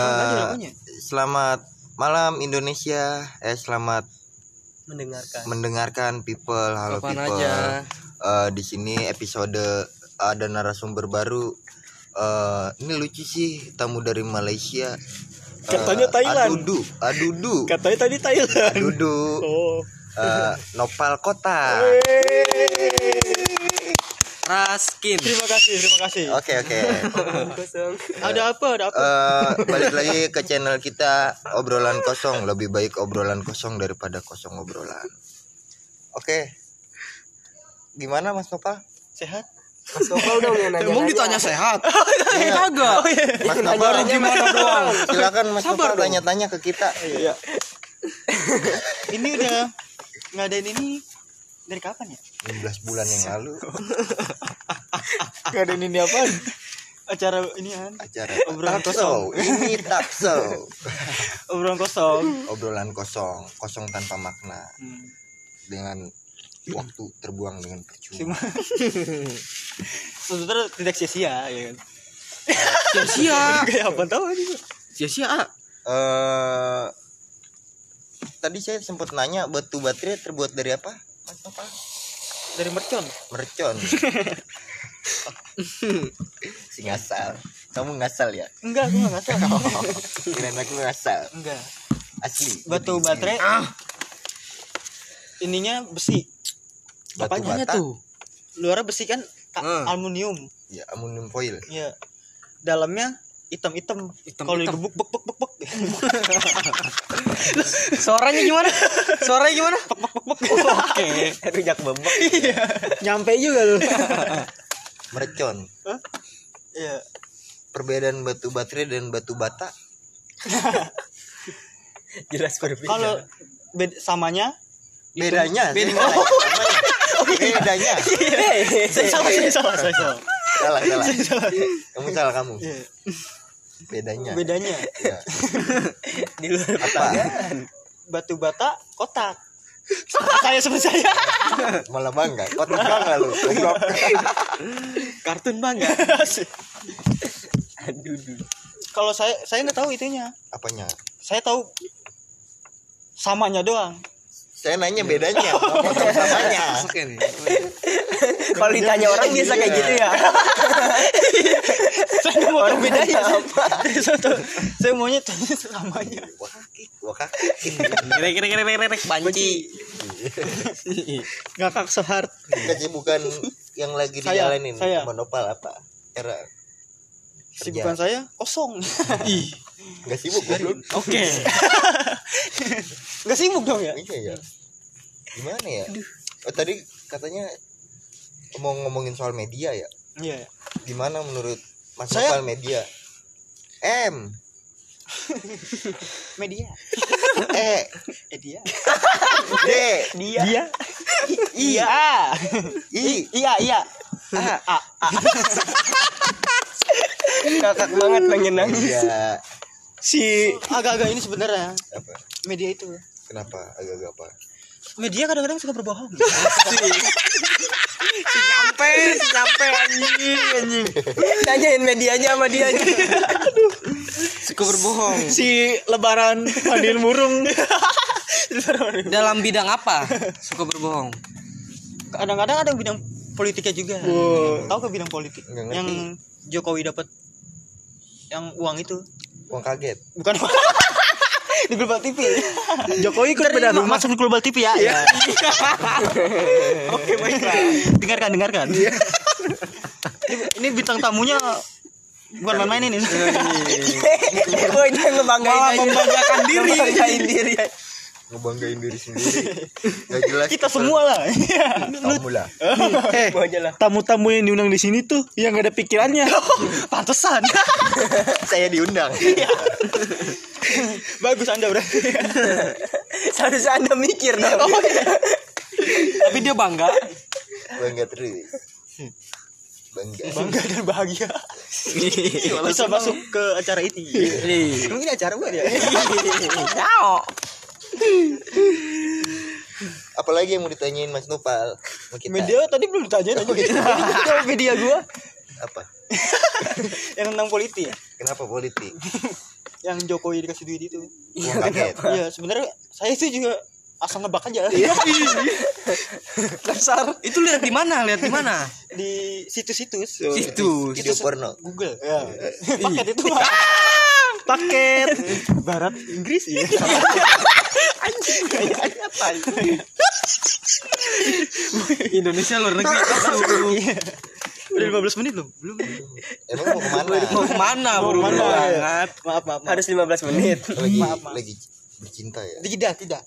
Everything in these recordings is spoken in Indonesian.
Eh, lagunya. selamat malam Indonesia. Eh selamat Mendengarkan. mendengarkan people. Halo Kapan people. aja. Eh, di sini episode ada narasumber baru. Eh, ini lucu sih tamu dari Malaysia. Katanya Thailand. Adudu, Adudu, Katanya tadi Thailand. Adudu. Oh. Eh, Nopal Kota. Raskin. Terima kasih, terima kasih. Oke oke. Ada apa? Ada apa? Eh, balik lagi ke channel kita obrolan kosong lebih baik obrolan kosong daripada kosong obrolan. Oke. Gimana Mas Nopal? Sehat? Mas Nopal dong yang nanya. Emang ditanya sehat? Iya. Kagak. Mas Nopal gimana doang? Silakan Mas Nopal tanya-tanya ke kita. Iya. ini udah ngadain ini dari kapan ya? 16 bulan yang lalu Ngadain ini apaan? Acara ini kan acara Obrolan show. Ini talk show. obrolan kosong. Obrolan kosong, kosong tanpa makna Hmm. dengan waktu terbuang dengan percuma. Cuma sebenarnya tidak sia-sia ya kan. Sia-sia. Kayak apa tahu juga. Sia-sia. Eh tadi saya sempat nanya batu baterai terbuat dari apa? Dari mercon. Mercon. si ngasal. Kamu ngasal ya? Enggak, aku enggak tahu. Kirain aku ngasal. Enggak. Asli. Batu baterai ininya besi. Batu Apanya bata. tuh? Luarnya besi kan Hmm. aluminium. Ya, aluminium foil. Ya. Dalamnya hitam-hitam. Hitam-hitam. Kalau digebuk bek bek bek bek. Suaranya gimana? Suaranya gimana? Oke. Rujak bebek. Nyampe juga lu. Mercon. Iya. Perbedaan batu baterai dan batu bata. Jelas berbeda. Kalau bed- samanya Bedanya. Beda. saya nanya. Bedanya. saya salah, saya salah, saya salah. Salah, salah. Salah. Kamu salah kamu. Iya. Bedanya. Bedanya Ya. di luar Apa? batu bata kotak. Sama saya sama saya. Malah bangga. Kotak bangga lu. Goblok. Kartun bangga. aduh duh. Kalau saya saya nggak tahu itunya. Apanya? Saya tahu samanya doang. Saya nanya bedanya. Ngomong samanya. Masuk ini. Kalau ditanya orang biasa kayak gitu ya. saya nggak mau tahu bedanya apa. saya, saya maunya tanya samanya. Wakaki, wakaki. Kira-kira kira-kira banci. Ngakak sehart. Kesibukan yang lagi Saya, dijalanin saya. monopal apa? Era Sibukan saya kosong. Ih. Gak sibuk goblok. Oke. Nggak sibuk dong ya? Iya ya. Gimana ya? Oh, tadi katanya mau ngomongin soal media ya. Iya. Gimana menurut Mas Saya- Nopal media? M, Media. E, Eh dia. D, Dia. Dia. I, Iya. I. Iya, iya. A. A. A. Kakak banget pengen nangis. Iya. Si agak-agak ini sebenarnya Apa? media itu. Kenapa? Agak-agak apa? Media kadang-kadang suka berbohong. Nyampe, nyampe anjing, anjing. Nanyain medianya sama dia aja. Suka berbohong. si lebaran hadir murung. Dalam bidang apa? Suka berbohong. kadang-kadang ada bidang politiknya juga. Wow. Tahu ke bidang politik? Yang Jokowi dapat yang uang itu Uang kaget. bukan di Global TV. Jokowi ikut beda rumah masuk di Global TV ya. ya. Oke baiklah. Dengarkan dengarkan. ini, ini bintang tamunya bukan main-main ini. Woi dia ngebanggain Malah aja. membanggakan diri. Ngebanggain diri. Ngebanggain diri sendiri. Gak jelas. Kita semua lah. Kamu lah. eh, tamu-tamu yang diundang di sini tuh yang gak ada pikirannya. Pantesan. Saya diundang. Bagus Anda berarti. Seharusnya anda mikir dong. Tapi dia bangga. Bangga terus. Bangga. Bangga dan bahagia. Bisa masuk ke acara ini. Emang ini acara buat ya? Ciao. Apalagi yang mau ditanyain Mas Nopal? Media tadi belum ditanya tadi. Jawab media gua Apa? yang tentang politik. Kenapa politik? Yang Jokowi dikasih duit itu kaget. iya sebenarnya saya itu juga asal nebak aja Dasar. Itu lihat di mana? Lihat di mana? di situs-situs Situ. Video porno. Google ya paket itu Pak. Paket. barat Inggris ya Indonesia luar negeri. Udah 15 menit loh belum Emang mau ke mana? Mau ke mana? Buru Mana? banget. maaf maaf, maaf. Harus 15 menit. Lagi Maaf, maaf. lagi bercinta ya. tidak tidak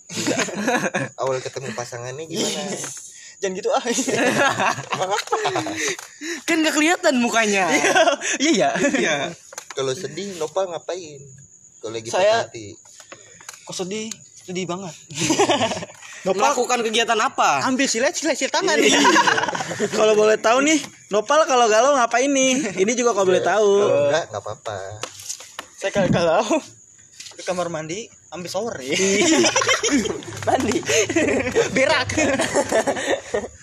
Awal ketemu pasangannya gimana? jangan gitu ah Kan nggak kelihatan mukanya. iya ya Iya. Kalau sedih Nopal ngapain? Kalau lagi Saya- hati. kok sedih sedih banget Melakukan kegiatan apa? ambil silet silet silet tangan Kalau boleh tahu nih, Nopal kalau galau ngapain nih? Ini juga kalau boleh tahu. Kalau enggak enggak apa-apa. saya kalau kalau ke kamar mandi ambil shower ya Mandi. berak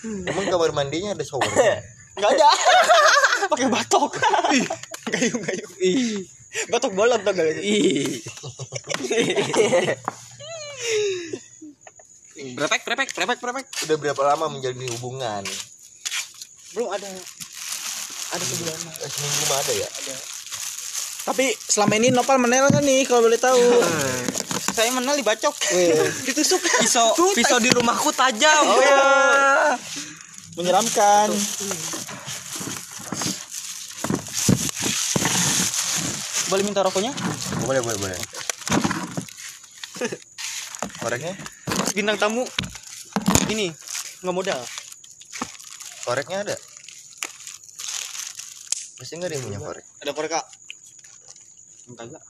Emang kamar mandinya ada showernya? nggak ada pakai batok gayu gayu batok bolong tau gak Ih. Prepek, prepek, prepek, prepek. Udah berapa lama menjalin hubungan? belum ada ada sebulan Eh, Seminggu mah ada ya? Tapi selama ini Nopal menel kan nih kalau boleh tahu. saya menal dibacok ditusuk Pisau, pisau di rumahku tajam. Oh, ya. Menyeramkan. boleh minta rokoknya Boleh, boleh, boleh. Koreknya? bintang tamu ini nggak modal Koreknya ada? Masih nggak ada yang punya korek? ada korek kak enggak enggak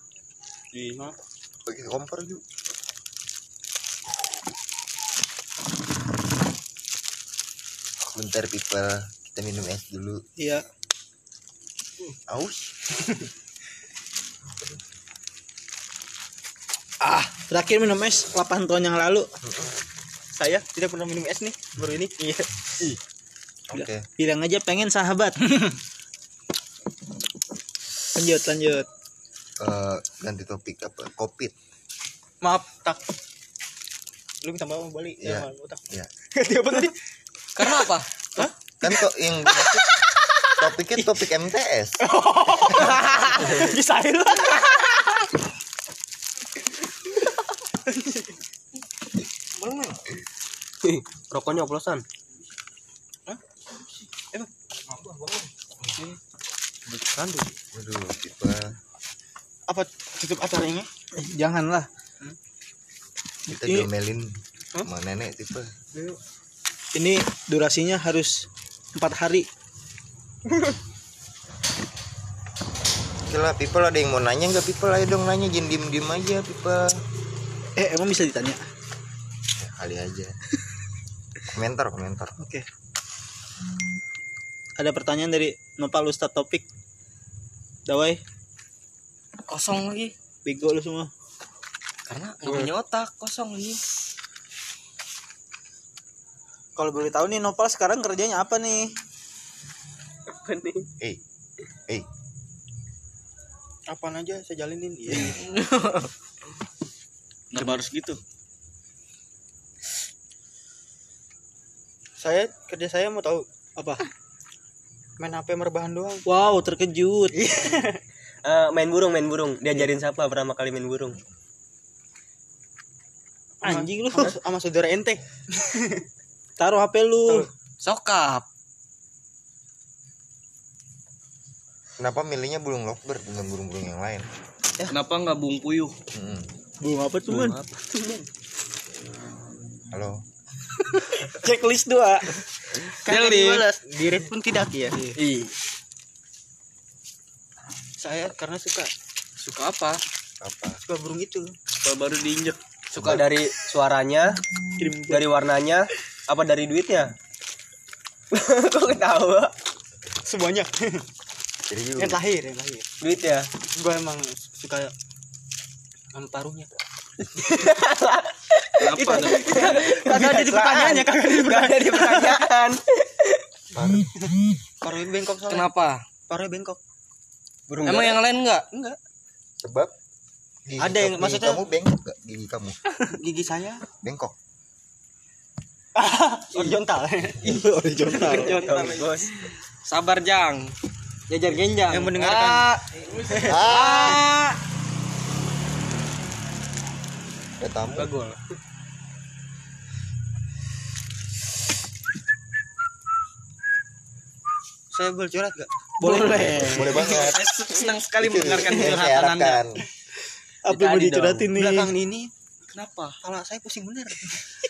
di mana Pakai kompor juga. Bentar people, kita minum es dulu. Iya. Aus? Ah, terakhir minum es 8 tahun yang lalu. saya tidak pernah minum es nih baru ini iya Oke. Bilang aja pengen sahabat. lanjut, lanjut. Eh, ganti topik apa? Covid. maaf tak lu minta maaf balik Iya. ya Ya. ganti apa tadi Karena apa? Kan kok yang topiknya topik MTS. bisa lu Rokoknya oplosan. Waduh, tipe apa tutup acaranya Eh, janganlah. kita Ini- diomelin sama nenek tipe. Ini durasinya harus 4 hari. Oke lah, people ada yang mau nanya nggak people? Ayo dong nanya, jangan diem diem aja people. Eh, emang bisa ditanya? Ya, kali aja. komentar, komentar. Oke. Ada pertanyaan dari Nopal Ustadz Topik. Dawai, Kosong lagi. bego lu semua. Karena nggak punya otak, kosong lagi. Kalau boleh tahu nih Nopal sekarang kerjanya apa nih? Eh, eh, apaan aja saya jalinin iya Kenapa harus gitu? saya kerja saya mau tahu Apa? main HP merbahan doang Wow, terkejut. Eh, main burung, main burung. Diajarin siapa pertama kali main burung? Anjing lu. sama, saudara ente Taruh HP lu. Sokap. kenapa milihnya burung lovebird bukan burung-burung yang lain? Kenapa nggak bung puyuh? Mm-mm. Bunga apa tuh, Man? Halo. Checklist 2. Kagak Jadi- dibalas pun tidak ya Ih, saya karena suka suka apa? Apa? suka burung itu Kalau baru diinjek. Suka dari suaranya, dari warnanya, apa dari duitnya? Kok ketawa? semuanya Jadi yang lahir yang lahir Duit ya? gua emang suka sama paruhnya Kenapa? kagak ada di pertanyaannya kagak ada di Gak ada di pertanyaan. paruh. paruhnya bengkok soalnya Kenapa? paruhnya bengkok Burung Emang yang lain nggak? enggak Sebab Gigi Ada yang- maksudnya- kamu bengkok gak gigi kamu Gigi saya bengkok horizontal. Horizontal. bos Sabar Jang. Jajar genjang. Yang mendengarkan. Ah, ah ada tamu bagol Saya boleh curhat gak? Boleh. boleh banget saya senang sekali mendengarkan curhatan Anda. harapkan Apa yang mau dicurhatin nih? Belakangan ini Kenapa? kepala saya pusing bener.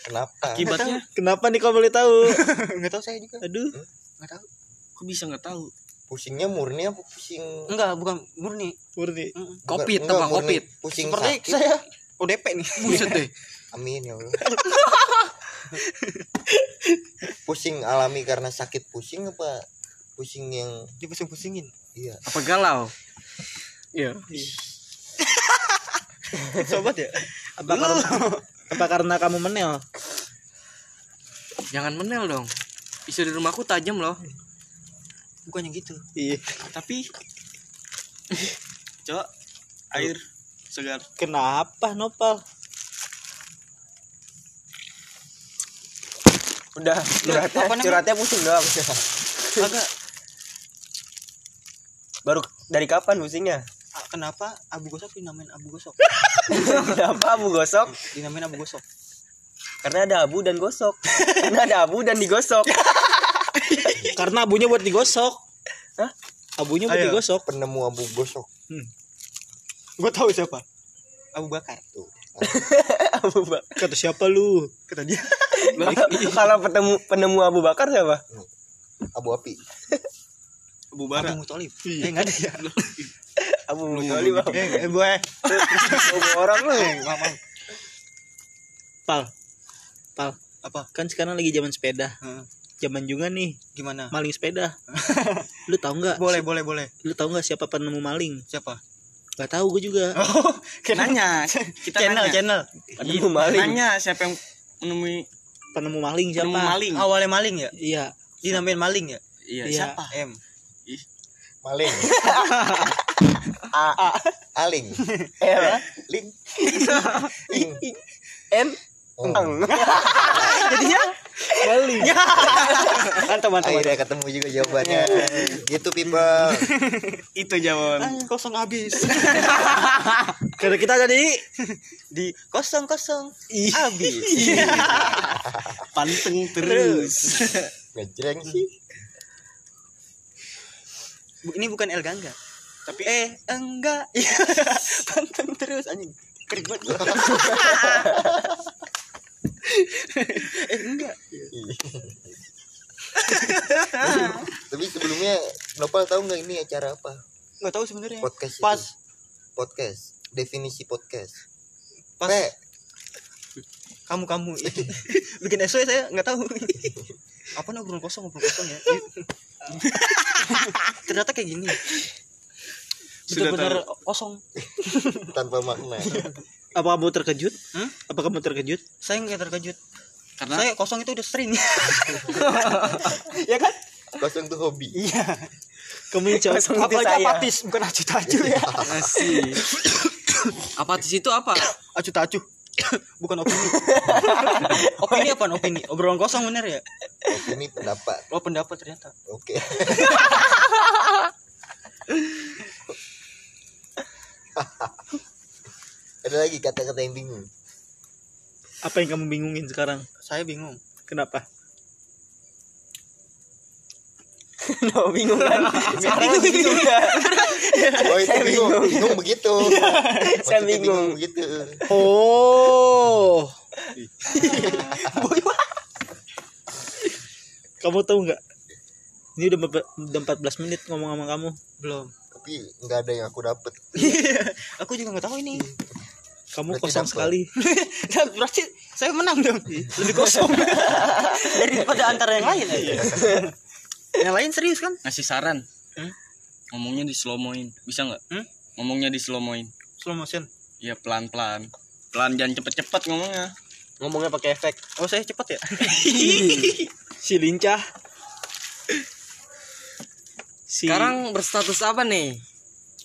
kenapa Akibatnya Kenapa nih kalau boleh tahu? Enggak tahu saya juga. Aduh. Enggak tahu. kok bisa nggak tahu? pusingnya murni apa pusing Enggak, bukan murni. Murni. Mm-mm. Covid Enggak, apa murni covid? pusing Seperti sakit saya ODP nih. Buset deh. amin ya Allah pusing alami karena sakit pusing apa pusing yang Dipusing-pusingin. iya Apa galau? iya Sobat ya? Apa karena apa karena kamu menel? Jangan menel dong. Isu di rumahku tajam loh. Bukannya gitu. Iya. Tapi Cok, air segar. Kenapa Nopal? udah curhatnya curhatnya pusing doang Agak baru dari kapan pusingnya kenapa abu gosok dinamain abu gosok? kenapa abu gosok Dinamain abu gosok. karena ada abu dan gosok karena ada abu dan digosok Karena abunya buat digosok. Hah? Abunya buat Ayo. digosok. penemu abu gosok Gua tahu siapa. Abu Bakar. tuh abu bakar Kata siapa lu? Kata dia. kalau penemu penemu abu bakar siapa abu api Abu Abu Bara. Mutolib. Eh enggak ada ya. abu mutoli bang Eh, eh gue. Abu orang lu Maaf. Pal. Pal. Apa? Kan sekarang lagi zaman sepeda. Heeh. Zaman juga nih Gimana? maling sepeda. lu tahu nggak? Boleh, boleh, boleh. Lu tahu nggak siapa penemu maling? Siapa? Gak tahu gue juga. Oh, Nanya. Kita channel, nanya. channel. penemu maling Nanya siapa yang menemui Penemu maling siapa? penemu maling? Awalnya maling ya? Iya. Dinamain maling ya? Iya, Iya. siapa? M. maling A aling L ling ing N. Ang. Jadinya maling. mantap, mantap, akhirnya ketemu juga jawabannya gitu people Itu jawaban. Ah, kosong habis. Karena kita tadi Di kosong kosong habis. Panteng terus. ngejreng sih Ini bukan El Gangga. Tapi eh enggak. Panteng terus anjing. Kering banget gua. eh enggak. tapi sebelumnya Nopal tahu nggak ini acara apa Enggak tahu sebenarnya. podcast itu. Pas podcast definisi podcast pas Pe, kamu kamu bikin SW saya nggak tahu. Apa nih obrolan kosong obrolan kosong ya? Ternyata kayak gini. Sudah Benar-benar kosong. tanpa makna apa kamu terkejut? Hmm? Apa kamu terkejut? Saya nggak terkejut. Karena Saya kosong itu udah sering. ya kan? kosong tuh hobi Iya. Kamu yang jawab. Kosong itu Apalagi saya. apatis bukan acu-acu ya. Asih. Apatis itu apa? Acu-acu. bukan opini. opini apa opini? Obrolan kosong bener ya? ini pendapat Oh pendapat ternyata. oke ada lagi kata-kata yang bingung Apa yang kamu bingungin sekarang? Saya bingung. Kenapa? No, bingung kan? Sekarang bingung kan? oh itu Saya bingung bingung. bingung begitu Saya Maksudnya bingung. begitu Oh. kamu tahu nggak? Ini udah udah 14 menit ngomong sama kamu. Belum. tapi nggak ada yang aku dapet Aku juga nggak tahu ini. Kamu Berarti kosong sekali. Berarti saya menang dong. Lebih kosong. Daripada antara yang lain. yang lain serius kan? Ngasih saran. Hmm? Ngomongnya di slow moin. Bisa nggak? Hmm? Ngomongnya di slow moin. Slow motion. Ya pelan-pelan. Pelan jangan cepet-cepet ngomongnya. Ngomongnya pakai efek. Oh saya cepet ya? Si lincah. Si Sekarang berstatus apa nih?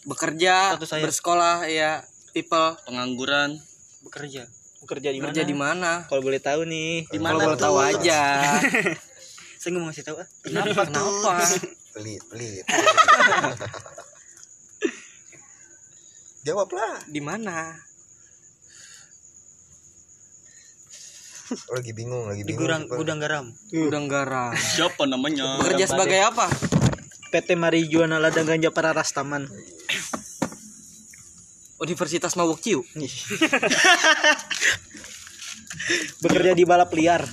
Bekerja, bersekolah, ya. People pengangguran. Bekerja. Bekerja di mana? kerja di mana? Kalau boleh tahu nih. Di kalau mana boleh tahu aja. Saya nggak mau ngasih tahu ah. Kenapa? Kenapa? Pelit pelit. Jawablah. Di mana? Oh, lagi bingung lagi di bingung gudang siapa. gudang garam. Gudang garam. Siapa namanya? Bekerja sebagai apa? PT Marijuana Ladang Ganja Pararas Taman. Universitas Mabuk Ciu Bekerja di balap liar.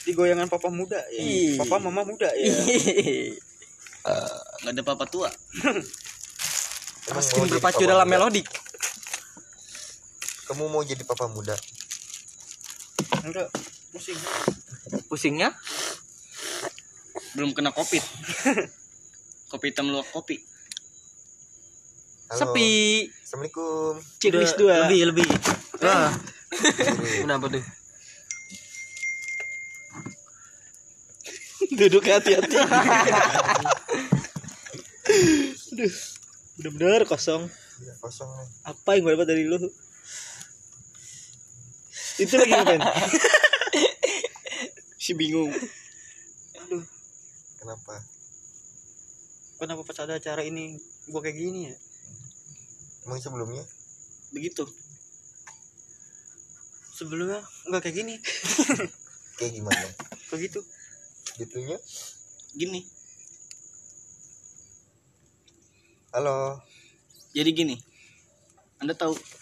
di goyangan papa muda ya. Papa mama muda ya. Nggak ada papa tua. Jadi berpacu papa dalam muda? melodik. Kamu mau jadi papa muda? Enggak pusing. Pusingnya? Belum kena covid. Kopi hitam luak kopi Halo. sepi assalamualaikum Checklist Udah, 2. lebih lebih Kiri. kenapa tuh Duduk hati-hati. Aduh. Bener-bener kosong. Iya, kosong nih Apa yang gue dapat dari lu? Itu lagi ngapain? si bingung kenapa kenapa pas ada acara ini gua kayak gini ya emang sebelumnya? Begitu. Sebelumnya enggak kayak gini. Kayak gimana? Begitu gitunya? Gini. Halo. Jadi gini. Anda tahu.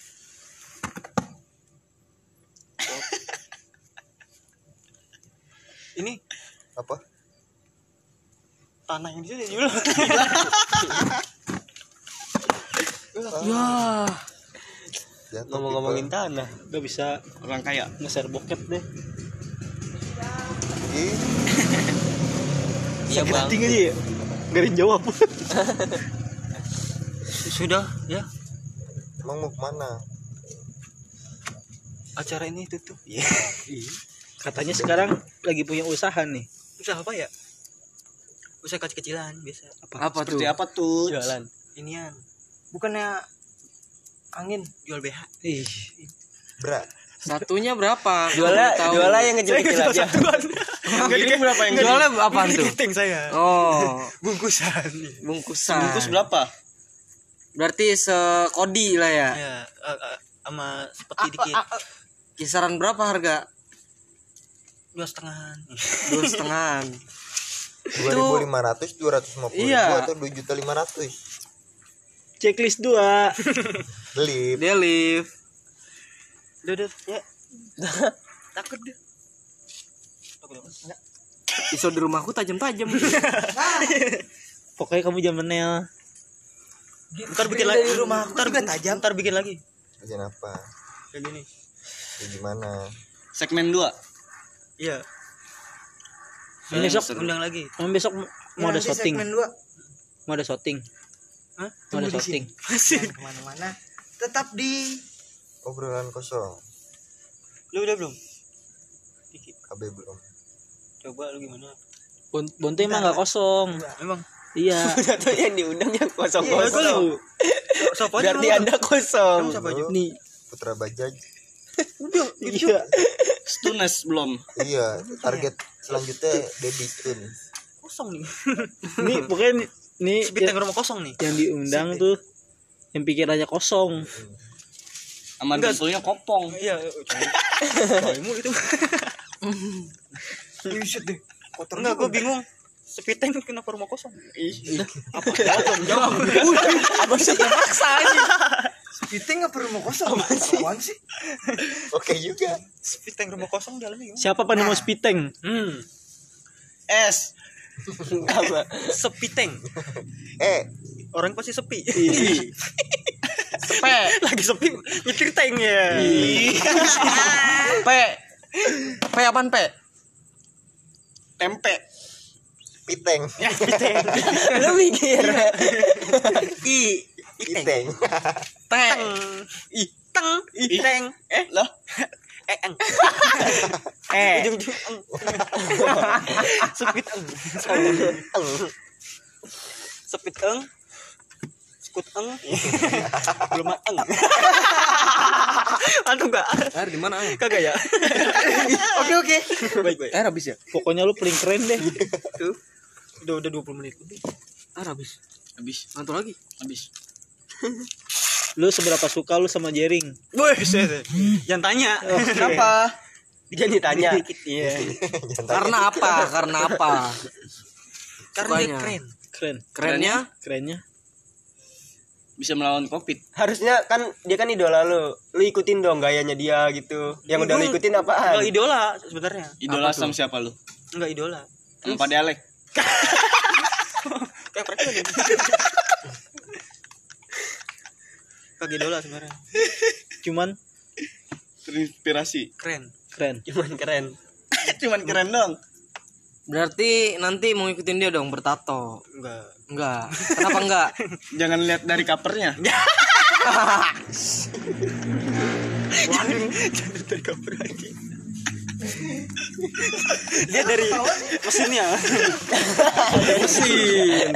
Ini apa? Tanah yang di sini ya. Jatuh ngomong-ngomongin tanah Gak bisa orang kaya nge-share bokep deh. Iya. Bang. Tinggal aja ya. Yang jawab. sudah ya. Emang mau ke mana? Acara ini tutup. Ya Katanya sekarang lagi punya usaha nih. usaha apa ya? Usaha kecil-kecilan biasa. Apa? Tuh seperti apa tuh? Jualan. Inian bukannya angin jual BH. Ih, bra satunya berapa? Jualnya Tahu. jualnya yang aja. Yang gini berapa yang jualnya apaan tuh? Giting saya. Oh. Bungkusan. Bungkusan. Bungkus berapa? Berarti sekodi lah ya? Ya eh, eh, sama seperti dikit. kisaran berapa harga? Dua setengah dua setengah dua ribu lima ratus dua ratus lima puluh Iya. atau dua juta lima ratus checklist 2. beli dia live udah udah ya. Takut deh takut apa enggak pisau di rumahku tajam-tajam. Pokoknya kamu jangan menel. ntar bikin lagi. rumah ntar tajam. ntar bikin lagi. Kerjaan apa? Kayak gini. Kayak gimana? Segmen 2 iya. Ini besok undang lagi. Emang besok mau ada shooting. dua. Mau ada shooting. Hah? Tunggu di masih. Ke mana-mana. Tetap di obrolan kosong. Lu udah belum? Dikit. KB belum. Coba lu gimana? Bon- Bonte emang gak kosong. emang? Iya. Atau yang diundang yang Iya, kosong-kosong. siapa aja Berarti? Anda kosong. Siapa aja? Nih. Putra Bajaj. Udah Iya. Stunes belum. Iya target selanjutnya Dedi Stun kosong nih. Nih pokoknya nih, sepit yang, rumah kosong nih. yang diundang tuh yang pikirannya kosong. sama dengkulnya kopong. Iya. Cowokmu itu. Buset deh. Kotor enggak gue bingung. Sepiteng kenapa rumah kosong. Apa? Jawab jawab Apa sih? Maksa aja? Piting apa rumah kosong? Apaan sih? Oke juga. Sepiteng rumah kosong dalamnya gimana? Siapa penemu spiteng? hmm. Es Apa? sepiteng eh. Orang pasti sepi. Pe, lagi sepi nyetir tank ya pe, pe apaan pe? tempe. Piteng Lu mikir. i. Piteng Te, teng. Iteng eh lah eh eng. Eh, ujung-ujung eng. Sepit eng. Sepit eng. Ikut eng. Belum eng. Antum gak Air di mana air? kagak ya? Oke oke. Baik baik. Air habis ya? Pokoknya lu paling keren deh. tuh. Udah udah 20 menit. Air habis. Habis. ngantuk lagi? Habis. Lu seberapa suka lu sama Jering? Woi, jangan tanya. Kenapa? Dia ditanya. Iya. Karena apa? Karena apa? Karena dia keren. Keren. Kerennya? Kerennya. Bisa melawan Covid. Harusnya kan dia kan idola lu. Lu ikutin dong gayanya dia gitu. Yang udah lu ikutin apaan? Enggak idola sebenarnya. Idola sama siapa lu? Enggak idola. Sama Pak Alek. Kayak. Kagak idola sebenarnya. Cuman Terinspirasi. Keren. keren. Cuman keren. Cuman keren dong. Berarti nanti mau ikutin dia dong bertato. Enggak. Enggak. Kenapa enggak? Jangan lihat dari covernya. Dia dari mesinnya. Mesin.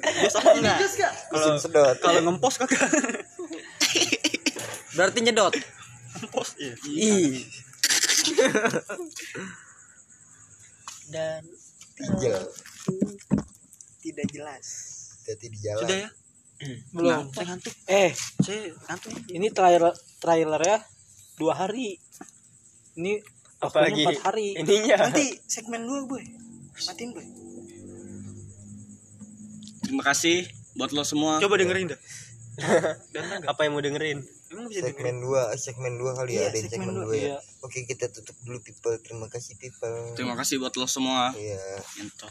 Apa enggak? Mesin sedot. Kalau ngempos kagak. Berarti nyedot. Ngempos iya. Ih. Dan Tijel. tidak jelas. Jadi di jalan. Sudah ya? Belum. Saya ngantuk. Eh, Saya ngantuk. ini trailer trailernya dua hari. Ini Apalagi empat hari. ininya. Nanti segmen dua, Boy. Matiin, Boy. Terima kasih buat lo semua. Coba dengerin dah. Dan enggak. Apa yang mau dengerin? Emang bisa dengerin? Segmen 2, segmen 2 kali Iya, ya, ada yang segmen segmen dua, 2 ya. iya. Oke, kita tutup dulu people. Terima kasih people. Terima kasih buat lo semua. Iya. Entot.